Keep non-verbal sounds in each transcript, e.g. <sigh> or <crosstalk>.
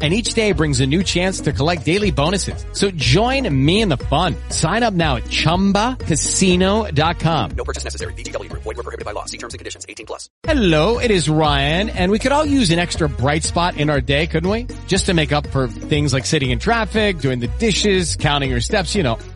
and each day brings a new chance to collect daily bonuses. So join me in the fun. Sign up now at ChumbaCasino.com. No purchase necessary. Group. Void were prohibited by law. See terms and conditions. 18 plus. Hello, it is Ryan, and we could all use an extra bright spot in our day, couldn't we? Just to make up for things like sitting in traffic, doing the dishes, counting your steps, you know,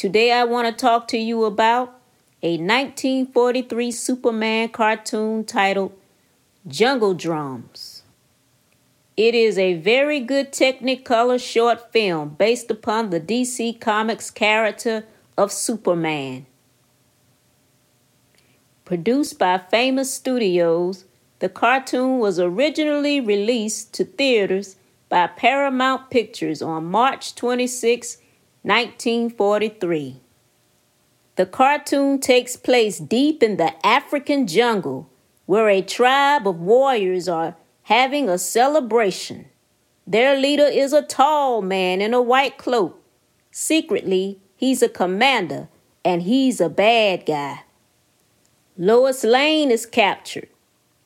Today I want to talk to you about a 1943 Superman cartoon titled Jungle Drums. It is a very good Technicolor short film based upon the DC Comics character of Superman. Produced by Famous Studios, the cartoon was originally released to theaters by Paramount Pictures on March 26, 1943. The cartoon takes place deep in the African jungle where a tribe of warriors are having a celebration. Their leader is a tall man in a white cloak. Secretly, he's a commander and he's a bad guy. Lois Lane is captured.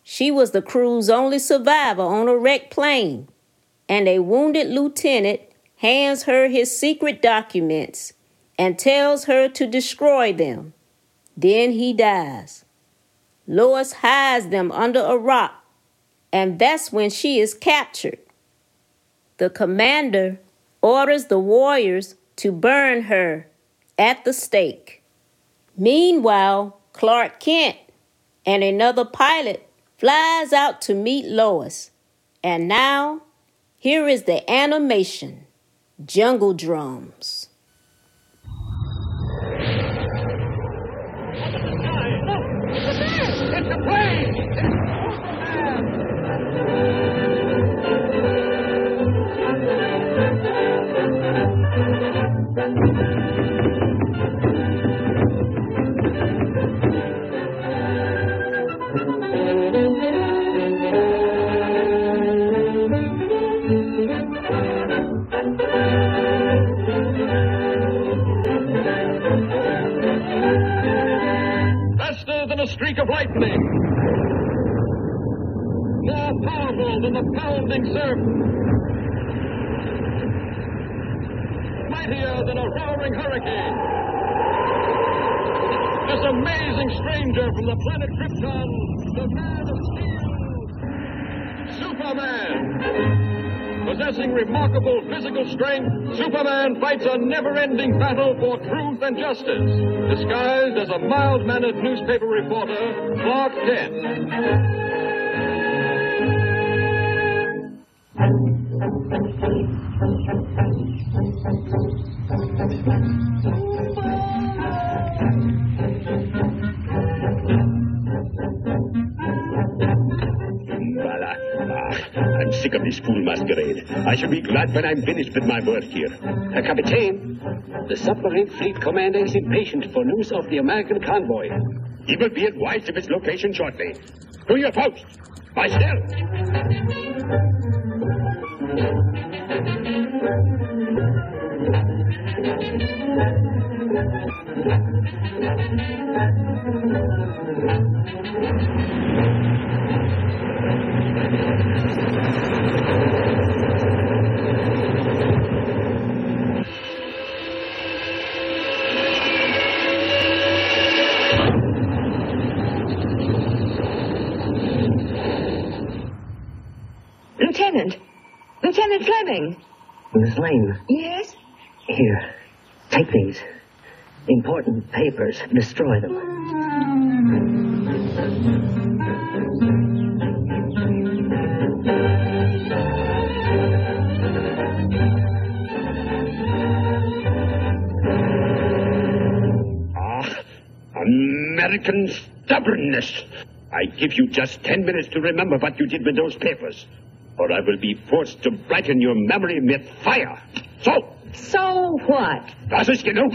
She was the crew's only survivor on a wrecked plane, and a wounded lieutenant hands her his secret documents and tells her to destroy them. Then he dies. Lois hides them under a rock, and that's when she is captured. The commander orders the warriors to burn her at the stake. Meanwhile, Clark Kent and another pilot flies out to meet Lois. And now, here is the animation Jungle Drums. A streak of lightning. More powerful than the pounding surf. Mightier than a roaring hurricane. This amazing stranger from the planet Krypton, the man of steel, Superman. Possessing remarkable physical strength, Superman fights a never-ending battle for truth and justice. Disguised as a mild-mannered newspaper reporter, Clark Kent. <laughs> of this fool masquerade. I shall be glad when I'm finished with my work here. Uh, Captain, the submarine fleet commander is impatient for news of the American convoy. He will be advised of its location shortly. To your post. By stealth. Lieutenant! Lieutenant Fleming! Miss Lane, Yes? here, take these. Important papers. Destroy them. Mm. American stubbornness. I give you just ten minutes to remember what you did with those papers, or I will be forced to brighten your memory with fire. So, So what? das ist genug.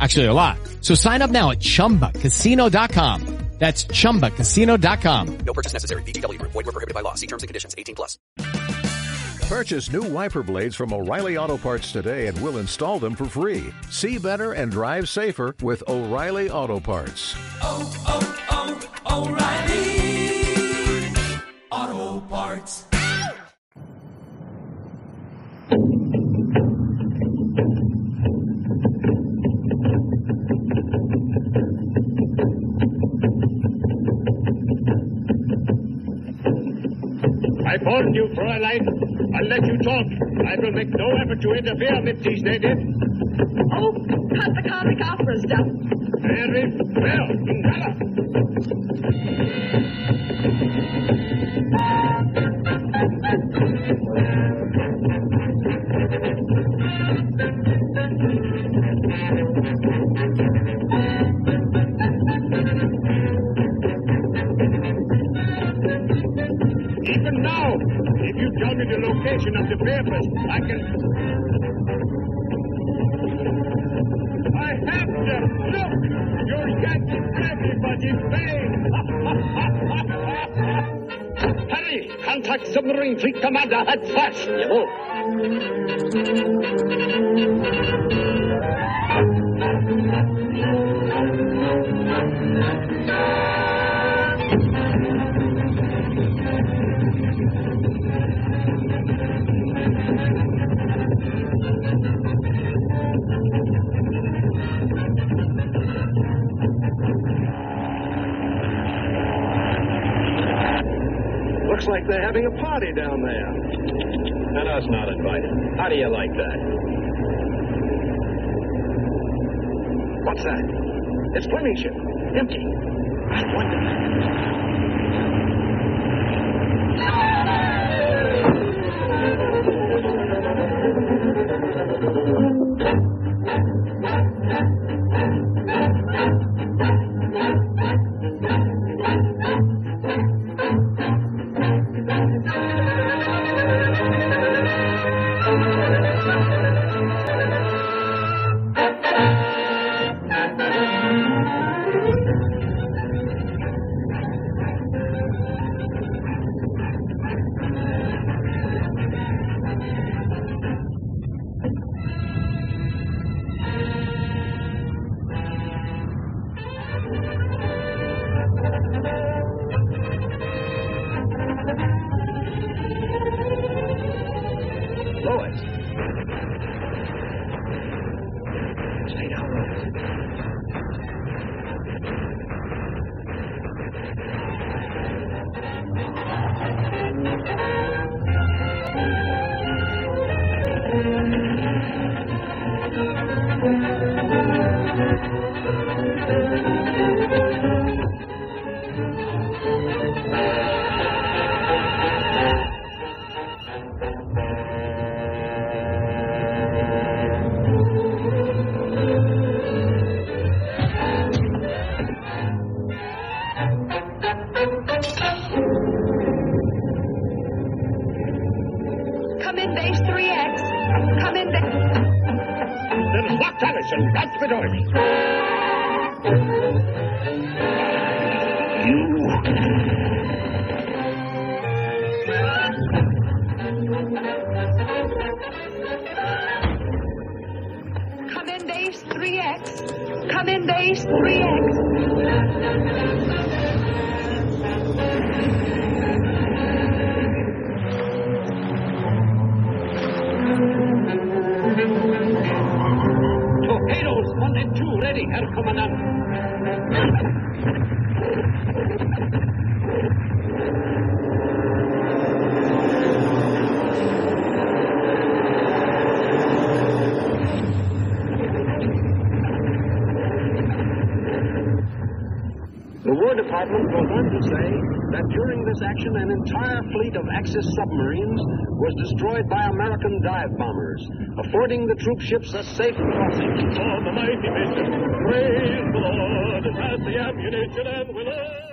Actually, a lot. So sign up now at chumbacasino.com. That's chumbacasino.com. No purchase necessary. VGW Group. Void were prohibited by law. See terms and conditions. 18 plus. Purchase new wiper blades from O'Reilly Auto Parts today and we'll install them for free. See better and drive safer with O'Reilly Auto Parts. I Let you talk. I will make no effort to interfere with these natives. Oh, cut the comic opera stuff. Very well. Ingala. Tell me the location of the papers, I can. I have them. Look, you're getting everybody paid. Hurry, contact submarine fleet commander at first. Jawohl. Like they're having a party down there. And us not invited. How do you like that? What's that? It's Fleming's ship. Empty. you. Come in, Base 3X. Come in, Base 3X. Torpedoes one and two ready, Herr Kommandant. Thank you. The War Department goes on to say that during this action, an entire fleet of Axis submarines was destroyed by American dive bombers, affording the troop ships a safe crossing. On the mighty mission, praise the Lord, pass the ammunition, and all...